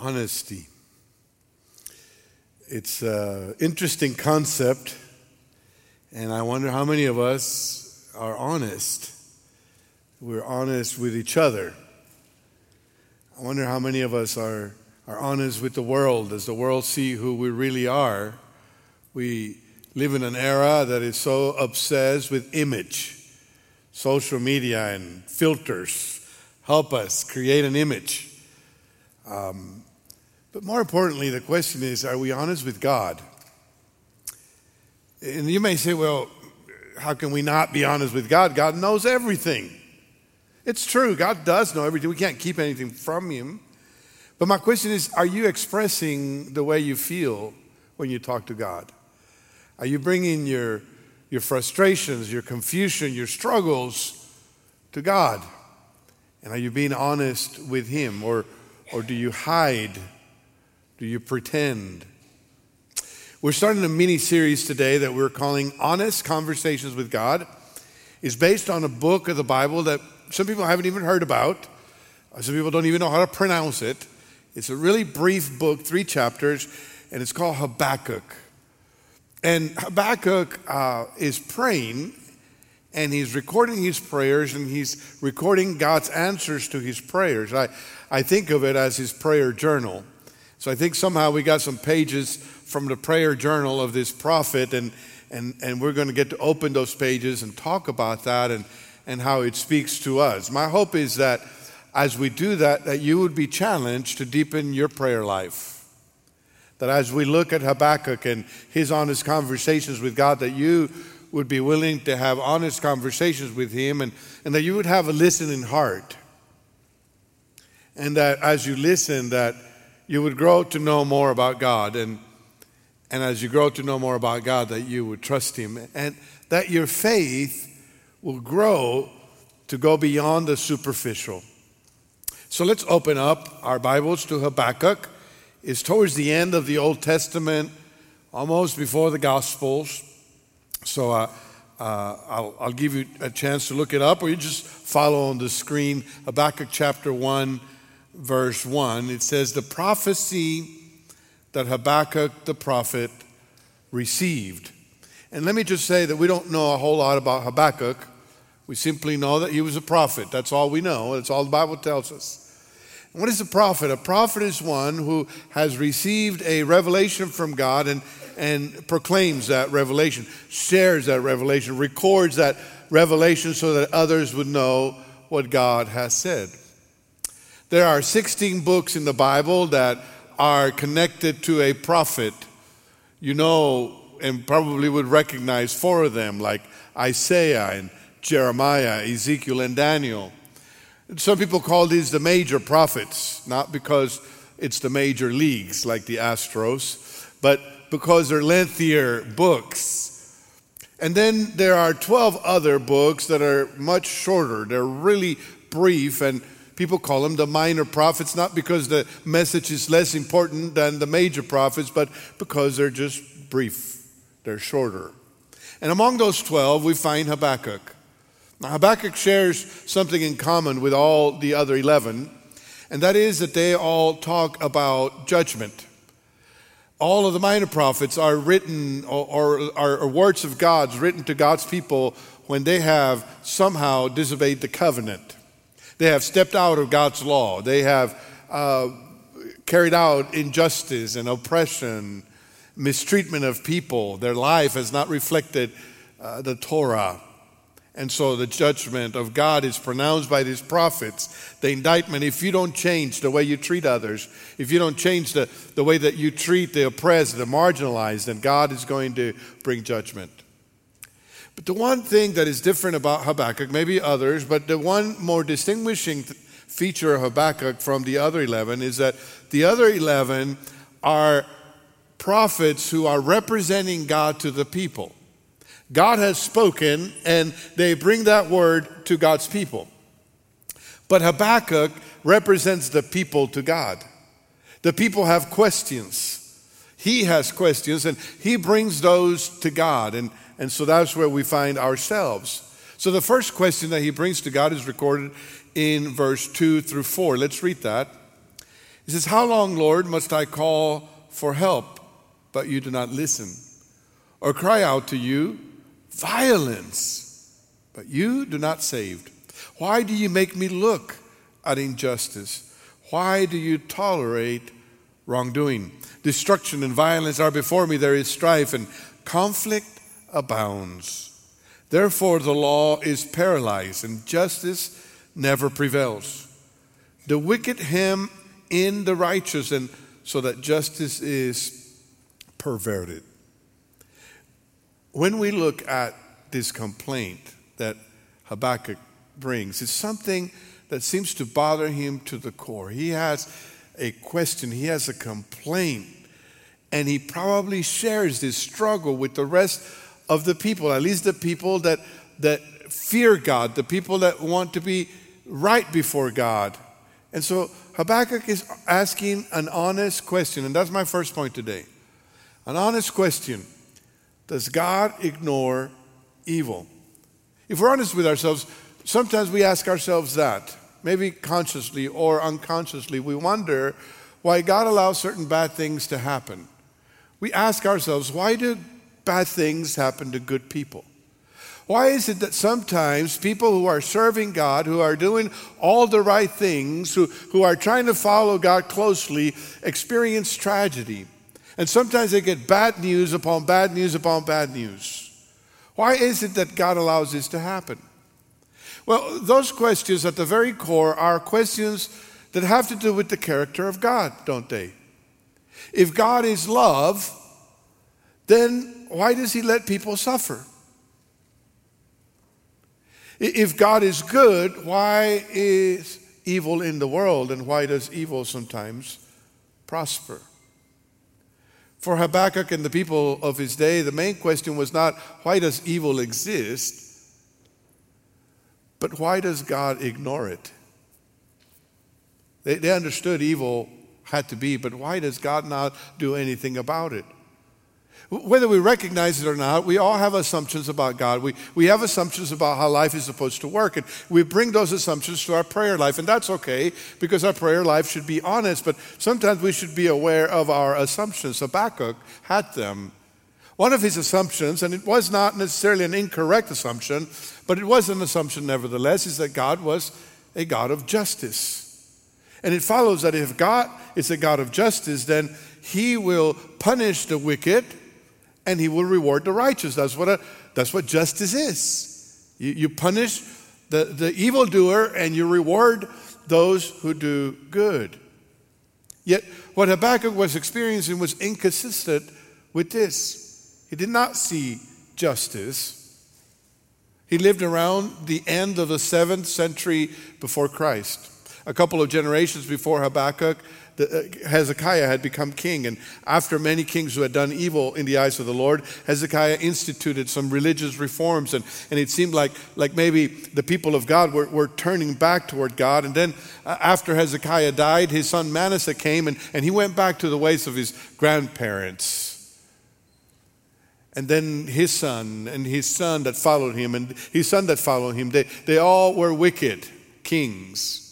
Honesty. It's an interesting concept, and I wonder how many of us are honest. We're honest with each other. I wonder how many of us are, are honest with the world. Does the world see who we really are? We live in an era that is so obsessed with image. Social media and filters help us create an image. Um, but more importantly, the question is are we honest with God? And you may say, well, how can we not be honest with God? God knows everything. It's true, God does know everything. We can't keep anything from Him. But my question is are you expressing the way you feel when you talk to God? Are you bringing your, your frustrations, your confusion, your struggles to God? And are you being honest with Him? Or, or do you hide? Do you pretend? We're starting a mini series today that we're calling Honest Conversations with God. It's based on a book of the Bible that some people haven't even heard about. Some people don't even know how to pronounce it. It's a really brief book, three chapters, and it's called Habakkuk. And Habakkuk uh, is praying and he's recording his prayers and he's recording God's answers to his prayers. I, I think of it as his prayer journal. So I think somehow we got some pages from the prayer journal of this prophet, and, and, and we're going to get to open those pages and talk about that and, and how it speaks to us. My hope is that as we do that, that you would be challenged to deepen your prayer life. That as we look at Habakkuk and his honest conversations with God, that you would be willing to have honest conversations with him and, and that you would have a listening heart. And that as you listen, that you would grow to know more about God. And, and as you grow to know more about God, that you would trust Him. And that your faith will grow to go beyond the superficial. So let's open up our Bibles to Habakkuk. It's towards the end of the Old Testament, almost before the Gospels. So uh, uh, I'll, I'll give you a chance to look it up, or you just follow on the screen Habakkuk chapter 1 verse 1, it says, The prophecy that Habakkuk the prophet received. And let me just say that we don't know a whole lot about Habakkuk. We simply know that he was a prophet. That's all we know. That's all the Bible tells us. What is a prophet? A prophet is one who has received a revelation from God and, and proclaims that revelation, shares that revelation, records that revelation so that others would know what God has said. There are 16 books in the Bible that are connected to a prophet. You know, and probably would recognize four of them, like Isaiah and Jeremiah, Ezekiel, and Daniel. Some people call these the major prophets, not because it's the major leagues like the Astros, but because they're lengthier books. And then there are 12 other books that are much shorter. They're really brief and People call them the minor prophets, not because the message is less important than the major prophets, but because they're just brief, they're shorter. And among those 12, we find Habakkuk. Now, Habakkuk shares something in common with all the other 11, and that is that they all talk about judgment. All of the minor prophets are written, or, or are words of God's written to God's people when they have somehow disobeyed the covenant. They have stepped out of God's law. They have uh, carried out injustice and oppression, mistreatment of people. Their life has not reflected uh, the Torah. And so the judgment of God is pronounced by these prophets. The indictment, if you don't change the way you treat others, if you don't change the, the way that you treat the oppressed, the marginalized, then God is going to bring judgment. But the one thing that is different about Habakkuk, maybe others, but the one more distinguishing feature of Habakkuk from the other 11 is that the other 11 are prophets who are representing God to the people. God has spoken, and they bring that word to God's people. But Habakkuk represents the people to God. The people have questions. He has questions, and he brings those to God. And and so that's where we find ourselves. So the first question that he brings to God is recorded in verse 2 through 4. Let's read that. He says, How long, Lord, must I call for help, but you do not listen? Or cry out to you, violence, but you do not save? Why do you make me look at injustice? Why do you tolerate wrongdoing? Destruction and violence are before me. There is strife and conflict abounds. Therefore, the law is paralyzed and justice never prevails. The wicked hem in the righteous, and so that justice is perverted. When we look at this complaint that Habakkuk brings, it's something that seems to bother him to the core. He has a question, he has a complaint, and he probably shares this struggle with the rest of the people, at least the people that, that fear God, the people that want to be right before God. And so Habakkuk is asking an honest question, and that's my first point today. An honest question Does God ignore evil? If we're honest with ourselves, sometimes we ask ourselves that, maybe consciously or unconsciously. We wonder why God allows certain bad things to happen. We ask ourselves, why do bad things happen to good people? Why is it that sometimes people who are serving God, who are doing all the right things, who, who are trying to follow God closely, experience tragedy? And sometimes they get bad news upon bad news upon bad news. Why is it that God allows this to happen? Well, those questions at the very core are questions that have to do with the character of God, don't they? If God is love, then why does he let people suffer? If God is good, why is evil in the world and why does evil sometimes prosper? For Habakkuk and the people of his day, the main question was not why does evil exist, but why does God ignore it? They, they understood evil had to be, but why does God not do anything about it? Whether we recognize it or not, we all have assumptions about God. We, we have assumptions about how life is supposed to work, and we bring those assumptions to our prayer life, and that's okay because our prayer life should be honest, but sometimes we should be aware of our assumptions. Habakkuk had them. One of his assumptions, and it was not necessarily an incorrect assumption, but it was an assumption nevertheless, is that God was a God of justice. And it follows that if God is a God of justice, then he will punish the wicked and he will reward the righteous. That's what, a, that's what justice is. You, you punish the, the evildoer and you reward those who do good. Yet, what Habakkuk was experiencing was inconsistent with this. He did not see justice. He lived around the end of the seventh century before Christ. A couple of generations before Habakkuk, uh, Hezekiah had become king. And after many kings who had done evil in the eyes of the Lord, Hezekiah instituted some religious reforms. And, and it seemed like, like maybe the people of God were, were turning back toward God. And then uh, after Hezekiah died, his son Manasseh came and, and he went back to the ways of his grandparents. And then his son and his son that followed him and his son that followed him, they, they all were wicked kings.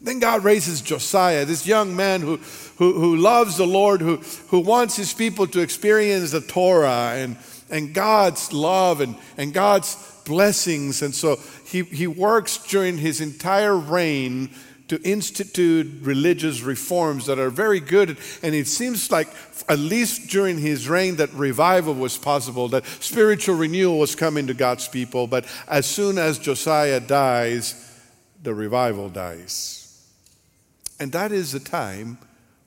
Then God raises Josiah, this young man who, who, who loves the Lord, who, who wants his people to experience the Torah and, and God's love and, and God's blessings. And so he, he works during his entire reign to institute religious reforms that are very good. And it seems like, at least during his reign, that revival was possible, that spiritual renewal was coming to God's people. But as soon as Josiah dies, the revival dies. And that is the time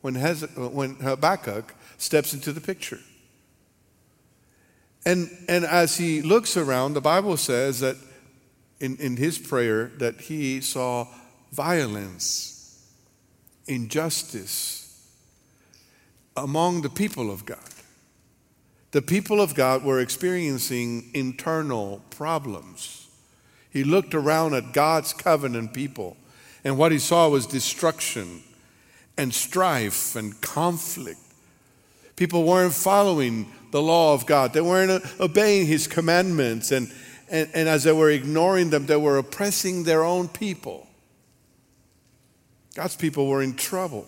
when, Habakkuk steps into the picture. And, and as he looks around, the Bible says that in, in his prayer that he saw violence, injustice among the people of God. The people of God were experiencing internal problems. He looked around at God's covenant people and what he saw was destruction and strife and conflict. People weren't following the law of God, they weren't obeying his commandments. And, and, and as they were ignoring them, they were oppressing their own people. God's people were in trouble.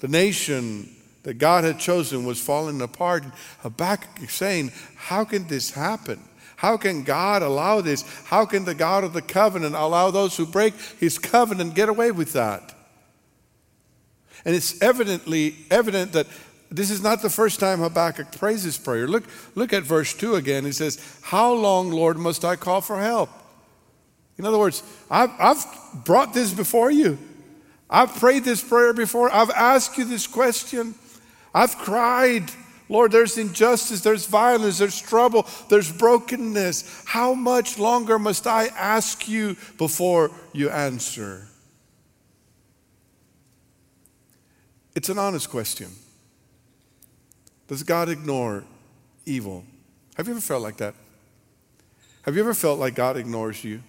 The nation that God had chosen was falling apart. Habakkuk saying, How can this happen? How can God allow this? How can the God of the covenant allow those who break his covenant get away with that? And it's evidently evident that this is not the first time Habakkuk prays this prayer. Look, look at verse 2 again. He says, How long, Lord, must I call for help? In other words, I've, I've brought this before you. I've prayed this prayer before. I've asked you this question. I've cried. Lord, there's injustice, there's violence, there's trouble, there's brokenness. How much longer must I ask you before you answer? It's an honest question. Does God ignore evil? Have you ever felt like that? Have you ever felt like God ignores you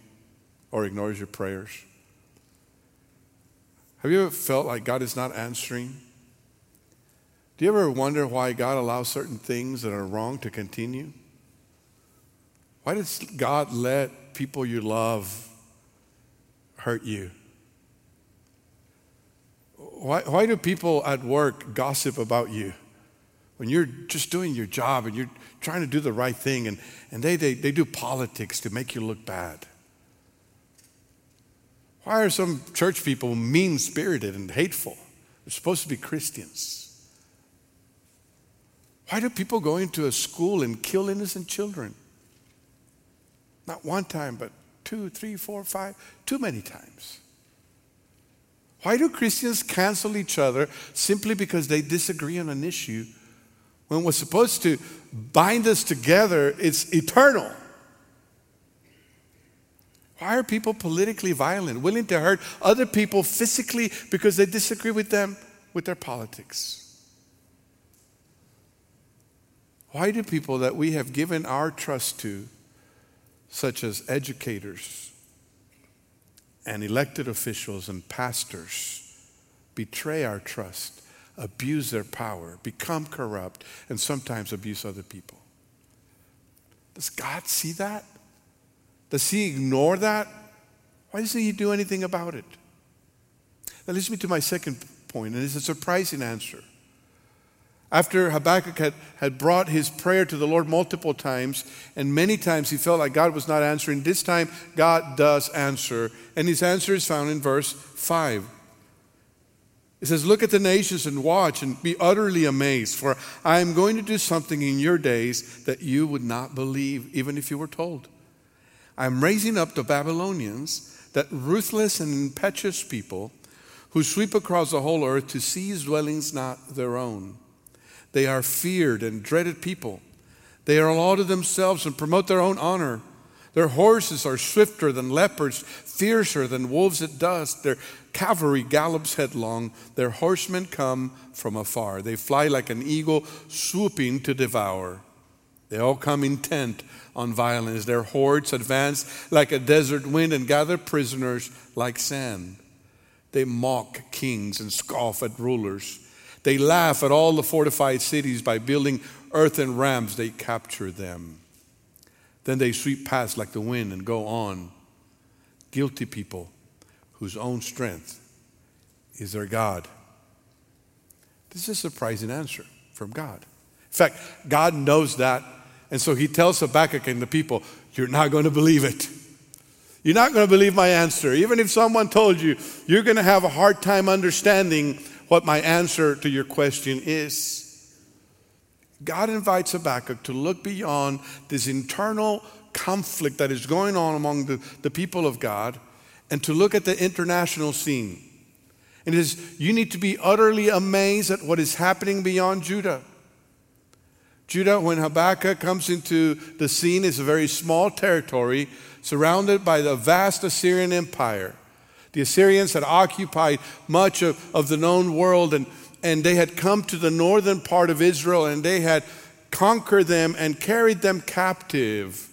or ignores your prayers? Have you ever felt like God is not answering? Do you ever wonder why God allows certain things that are wrong to continue? Why does God let people you love hurt you? Why, why do people at work gossip about you when you're just doing your job and you're trying to do the right thing and, and they, they, they do politics to make you look bad? Why are some church people mean spirited and hateful? They're supposed to be Christians. Why do people go into a school and kill innocent children? Not one time, but two, three, four, five, too many times. Why do Christians cancel each other simply because they disagree on an issue when what's supposed to bind us together it's eternal? Why are people politically violent, willing to hurt other people physically because they disagree with them with their politics? Why do people that we have given our trust to, such as educators, and elected officials and pastors betray our trust, abuse their power, become corrupt, and sometimes abuse other people. Does God see that? Does He ignore that? Why doesn't He do anything about it? That leads me to my second point, and it's a surprising answer. After Habakkuk had, had brought his prayer to the Lord multiple times, and many times he felt like God was not answering, this time God does answer. And his answer is found in verse 5. It says, Look at the nations and watch and be utterly amazed, for I am going to do something in your days that you would not believe, even if you were told. I am raising up the Babylonians, that ruthless and impetuous people who sweep across the whole earth to seize dwellings not their own. They are feared and dreaded people. They are lauded themselves and promote their own honor. Their horses are swifter than leopards, fiercer than wolves at dusk. Their cavalry gallops headlong. Their horsemen come from afar. They fly like an eagle swooping to devour. They all come intent on violence. Their hordes advance like a desert wind and gather prisoners like sand. They mock kings and scoff at rulers. They laugh at all the fortified cities by building earthen rams, they capture them. Then they sweep past like the wind and go on. Guilty people whose own strength is their God. This is a surprising answer from God. In fact, God knows that. And so he tells Habakkuk and the people, You're not going to believe it. You're not going to believe my answer. Even if someone told you, you're going to have a hard time understanding what my answer to your question is. God invites Habakkuk to look beyond this internal conflict that is going on among the, the people of God and to look at the international scene. And it is, you need to be utterly amazed at what is happening beyond Judah. Judah, when Habakkuk comes into the scene, is a very small territory surrounded by the vast Assyrian Empire. The Assyrians had occupied much of, of the known world and, and they had come to the northern part of Israel and they had conquered them and carried them captive.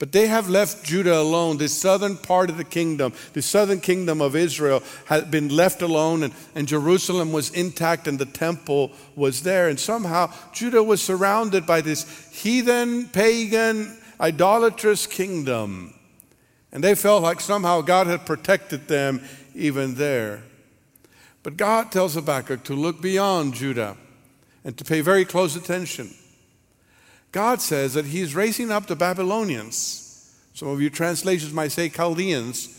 But they have left Judah alone. The southern part of the kingdom, the southern kingdom of Israel, had been left alone, and, and Jerusalem was intact, and the temple was there. And somehow Judah was surrounded by this heathen, pagan, idolatrous kingdom. And they felt like somehow God had protected them even there. But God tells Habakkuk to look beyond Judah and to pay very close attention. God says that He's raising up the Babylonians. Some of your translations might say Chaldeans,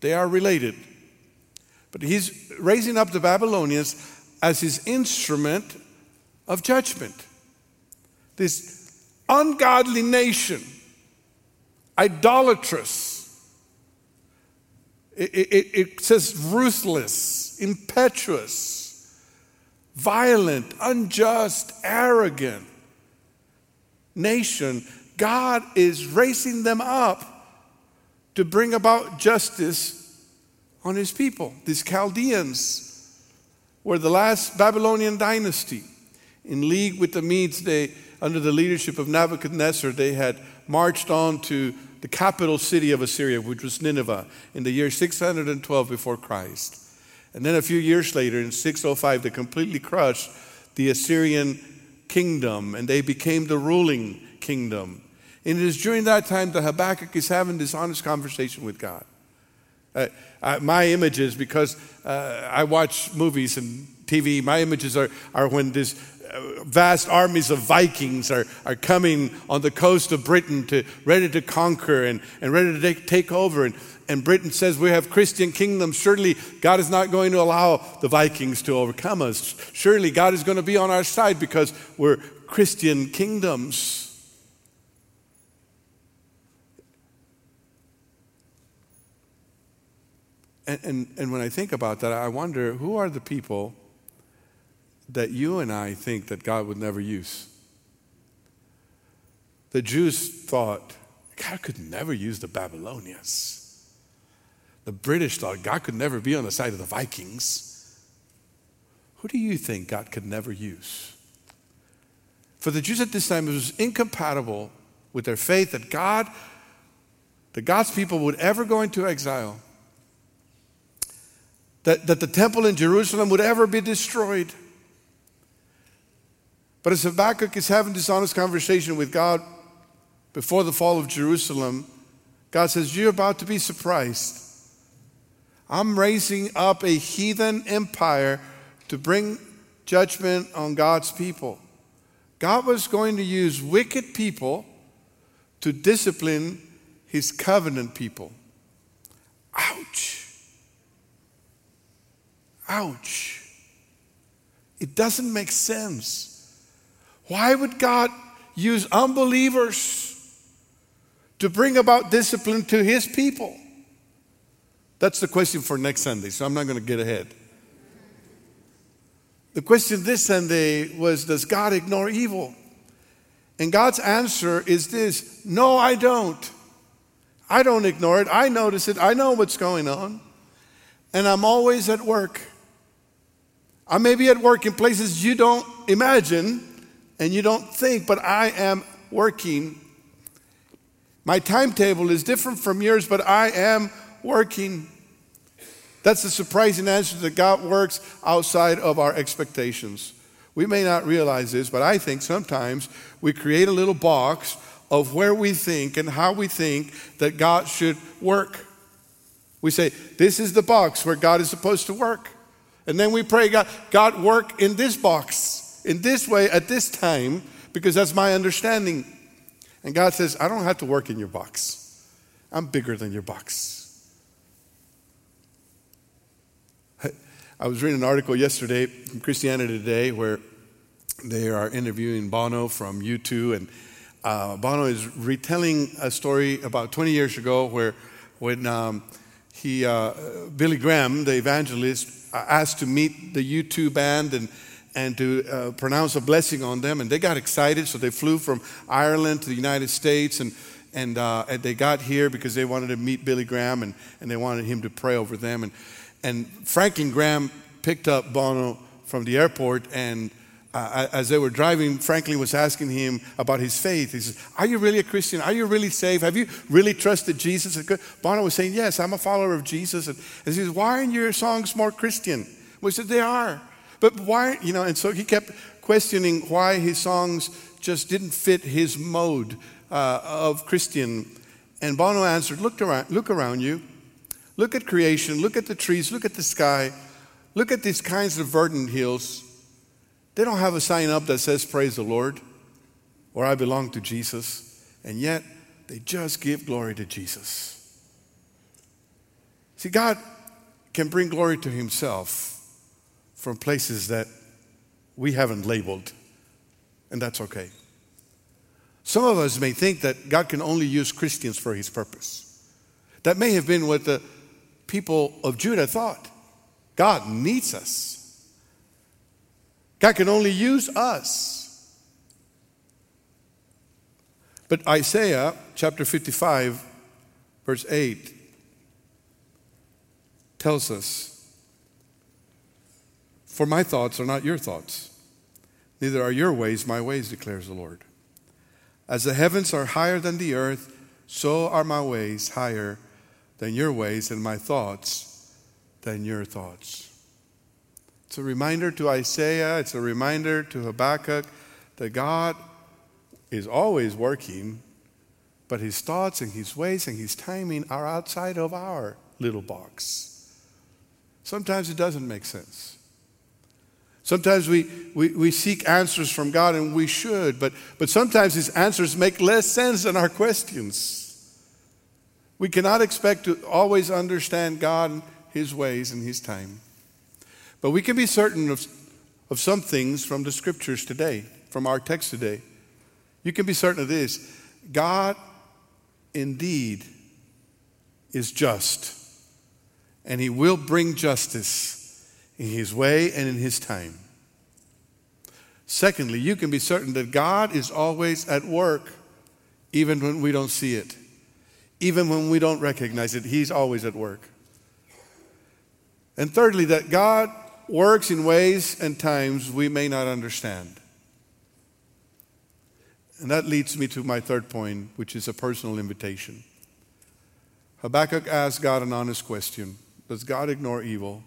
they are related. But He's raising up the Babylonians as His instrument of judgment. This ungodly nation, idolatrous, it, it, it says ruthless, impetuous, violent, unjust, arrogant nation. God is raising them up to bring about justice on his people. These Chaldeans were the last Babylonian dynasty. In league with the Medes, they, under the leadership of Nebuchadnezzar, they had marched on to the capital city of Assyria, which was Nineveh, in the year 612 before Christ. And then a few years later, in 605, they completely crushed the Assyrian kingdom and they became the ruling kingdom. And it is during that time that Habakkuk is having this honest conversation with God. Uh, uh, my images, because uh, I watch movies and TV, my images are, are when this vast armies of Vikings are, are coming on the coast of Britain to ready to conquer and, and ready to take, over. And, and Britain says we have Christian kingdoms. Surely God is not going to allow the Vikings to overcome us. Surely God is going to be on our side because we're Christian kingdoms. And, and, and when I think about that, I wonder who are the people that you and I think that God would never use. The Jews thought God could never use the Babylonians. The British thought God could never be on the side of the Vikings. Who do you think God could never use? For the Jews at this time, it was incompatible with their faith that God, that God's people would ever go into exile, that, that the temple in Jerusalem would ever be destroyed. But as Habakkuk is having this honest conversation with God before the fall of Jerusalem, God says, You're about to be surprised. I'm raising up a heathen empire to bring judgment on God's people. God was going to use wicked people to discipline his covenant people. Ouch. Ouch. It doesn't make sense. Why would God use unbelievers to bring about discipline to his people? That's the question for next Sunday, so I'm not going to get ahead. The question this Sunday was Does God ignore evil? And God's answer is this No, I don't. I don't ignore it. I notice it. I know what's going on. And I'm always at work. I may be at work in places you don't imagine, and you don't think, but I am working. My timetable is different from yours, but I am working. That's the surprising answer that God works outside of our expectations. We may not realize this, but I think sometimes we create a little box of where we think and how we think that God should work. We say, This is the box where God is supposed to work. And then we pray, God, God work in this box in this way at this time because that's my understanding. And God says, I don't have to work in your box. I'm bigger than your box. I was reading an article yesterday from Christianity Today where they are interviewing Bono from U2, and uh, Bono is retelling a story about 20 years ago where when um, he, uh, Billy Graham, the evangelist, asked to meet the U2 band and and to uh, pronounce a blessing on them. And they got excited, so they flew from Ireland to the United States, and, and, uh, and they got here because they wanted to meet Billy Graham and, and they wanted him to pray over them. And, and Franklin Graham picked up Bono from the airport, and uh, as they were driving, Franklin was asking him about his faith. He says, Are you really a Christian? Are you really saved? Have you really trusted Jesus? Bono was saying, Yes, I'm a follower of Jesus. And he says, Why aren't your songs more Christian? We said, They are. But why, you know, and so he kept questioning why his songs just didn't fit his mode uh, of Christian. And Bono answered, look around, look around you. Look at creation. Look at the trees. Look at the sky. look at these kinds of verdant hills. They don't have a sign up that says, Praise the Lord, or I belong to Jesus, and yet they just give glory to Jesus. See, God can bring glory to Himself from places that we haven't labeled, and that's okay. Some of us may think that God can only use Christians for His purpose. That may have been what the people of Judah thought. God needs us. God can only use us. But Isaiah chapter 55, verse 8, tells us For my thoughts are not your thoughts, neither are your ways my ways, declares the Lord. As the heavens are higher than the earth, so are my ways higher than your ways, and my thoughts than your thoughts. It's a reminder to Isaiah, it's a reminder to Habakkuk that God is always working, but his thoughts and his ways and his timing are outside of our little box. Sometimes it doesn't make sense. Sometimes we, we, we seek answers from God, and we should, but, but sometimes his answers make less sense than our questions. We cannot expect to always understand God, his ways, and his time. But we can be certain of, of some things from the scriptures today, from our text today. You can be certain of this God indeed is just, and he will bring justice in his way and in his time. Secondly, you can be certain that God is always at work, even when we don't see it, even when we don't recognize it. He's always at work. And thirdly, that God works in ways and times we may not understand. And that leads me to my third point, which is a personal invitation. Habakkuk asked God an honest question Does God ignore evil?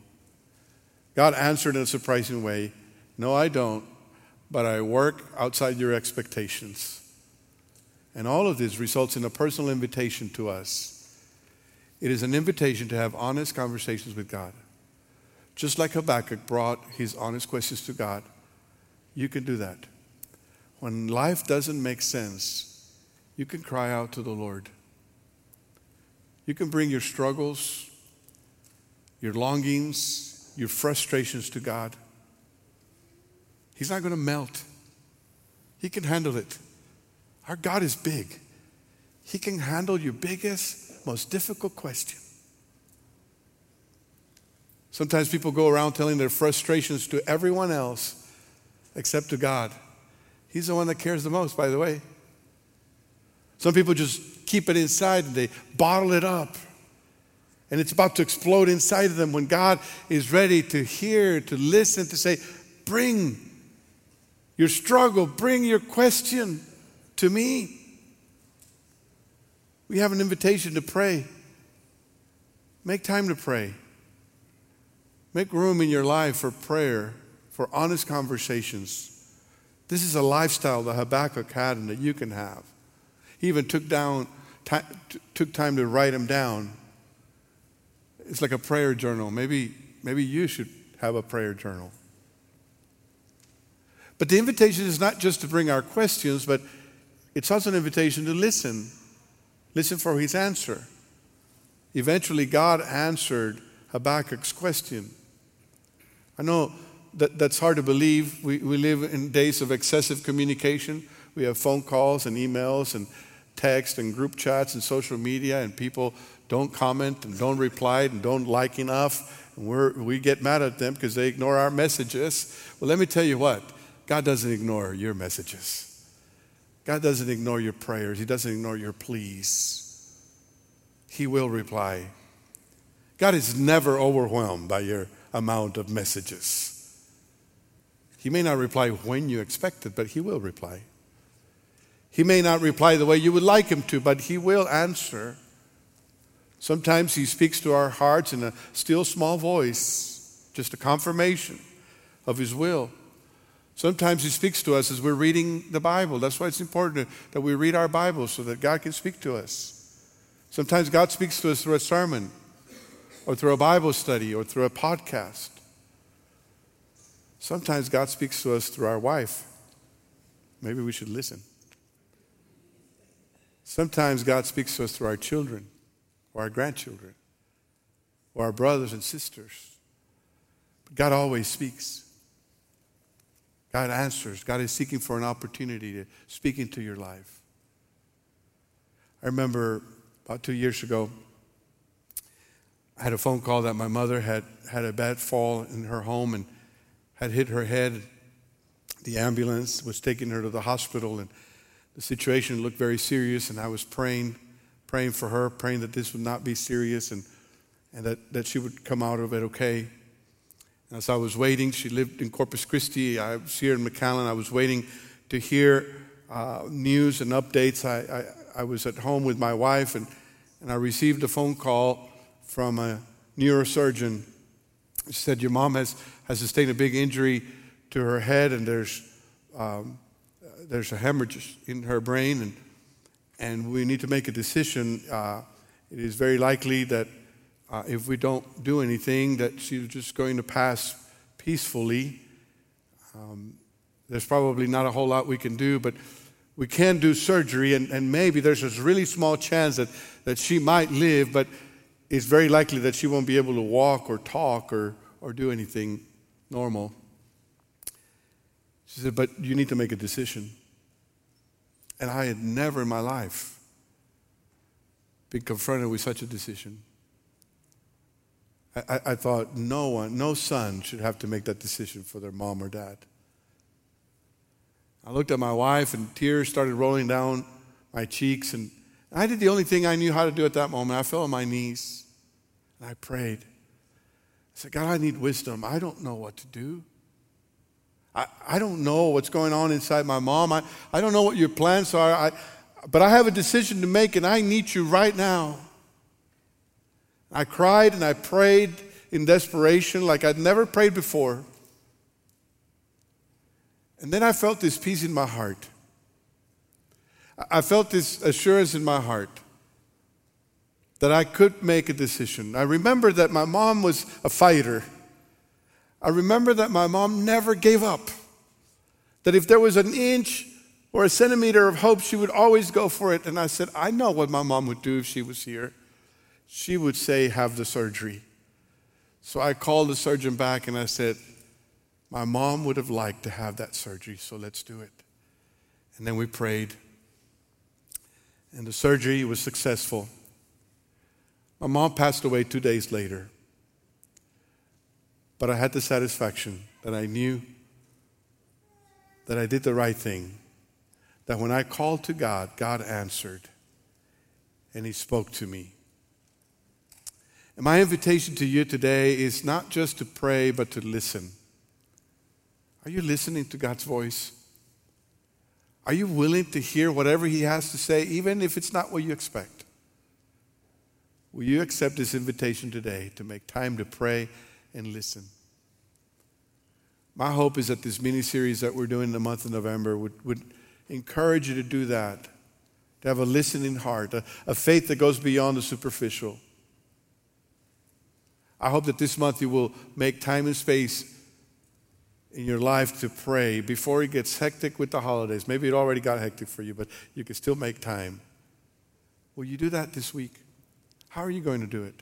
God answered in a surprising way No, I don't, but I work outside your expectations. And all of this results in a personal invitation to us. It is an invitation to have honest conversations with God. Just like Habakkuk brought his honest questions to God, you can do that. When life doesn't make sense, you can cry out to the Lord. You can bring your struggles, your longings, your frustrations to God. He's not going to melt, He can handle it. Our God is big, He can handle your biggest, most difficult question. Sometimes people go around telling their frustrations to everyone else except to God. He's the one that cares the most, by the way. Some people just keep it inside and they bottle it up. And it's about to explode inside of them when God is ready to hear, to listen, to say, Bring your struggle, bring your question to me. We have an invitation to pray. Make time to pray. Make room in your life for prayer, for honest conversations. This is a lifestyle that Habakkuk had and that you can have. He even took, down, t- took time to write them down. It's like a prayer journal. Maybe, maybe you should have a prayer journal. But the invitation is not just to bring our questions, but it's also an invitation to listen. Listen for his answer. Eventually, God answered Habakkuk's question. I know that, that's hard to believe. We, we live in days of excessive communication. We have phone calls and emails and text and group chats and social media, and people don't comment and don't reply and don't like enough. And we're, we get mad at them because they ignore our messages. Well, let me tell you what God doesn't ignore your messages, God doesn't ignore your prayers, He doesn't ignore your pleas. He will reply. God is never overwhelmed by your amount of messages. He may not reply when you expect it, but He will reply. He may not reply the way you would like Him to, but He will answer. Sometimes He speaks to our hearts in a still small voice, just a confirmation of His will. Sometimes He speaks to us as we're reading the Bible. That's why it's important that we read our Bible so that God can speak to us. Sometimes God speaks to us through a sermon or through a Bible study or through a podcast. Sometimes God speaks to us through our wife. Maybe we should listen. Sometimes God speaks to us through our children or our grandchildren or our brothers and sisters. But God always speaks. God answers. God is seeking for an opportunity to speak into your life. I remember about two years ago, I had a phone call that my mother had had a bad fall in her home and had hit her head. The ambulance was taking her to the hospital, and the situation looked very serious. And I was praying, praying for her, praying that this would not be serious and, and that, that she would come out of it okay. And as I was waiting, she lived in Corpus Christi. I was here in McAllen. I was waiting to hear uh, news and updates. I, I, I was at home with my wife, and, and I received a phone call from a neurosurgeon. He said, Your mom has, has sustained a big injury to her head, and there's, um, there's a hemorrhage in her brain, and, and we need to make a decision. Uh, it is very likely that uh, if we don't do anything, that she's just going to pass peacefully. Um, there's probably not a whole lot we can do, but we can do surgery, and, and maybe there's a really small chance that, that she might live, but it's very likely that she won't be able to walk or talk or, or do anything normal. She said, But you need to make a decision. And I had never in my life been confronted with such a decision. I, I, thought no one, no son should have to make that decision for their mom or dad. I looked at my wife and tears started rolling down my cheeks and I did the only thing I knew how to do at that moment. I fell on my knees and I prayed. I said, God, I need wisdom. I don't know what to do. I, I don't know what's going on inside my mom. I, I don't know what your plans are. I, but I have a decision to make and I need you right now. I cried and I prayed in desperation like I'd never prayed before. And then I felt this peace in my heart. I felt this assurance in my heart that I could make a decision. I remember that my mom was a fighter. I remember that my mom never gave up. That if there was an inch or a centimeter of hope, she would always go for it. And I said, I know what my mom would do if she was here. She would say, Have the surgery. So I called the surgeon back and I said, My mom would have liked to have that surgery, so let's do it. And then we prayed and the surgery was successful. My mom passed away two days later. But I had the satisfaction that I knew that I did the right thing. That when I called to God, God answered and He spoke to me. And my invitation to you today is not just to pray, but to listen. Are you listening to God's voice? Are you willing to hear whatever He has to say, even if it's not what you expect? Will you accept this invitation today to make time to pray and listen? My hope is that this mini series that we're doing in the month of November would, would encourage you to do that, to have a listening heart, a, a faith that goes beyond the superficial. I hope that this month you will make time and space in your life to pray before it gets hectic with the holidays. Maybe it already got hectic for you, but you can still make time. Will you do that this week? How are you going to do it?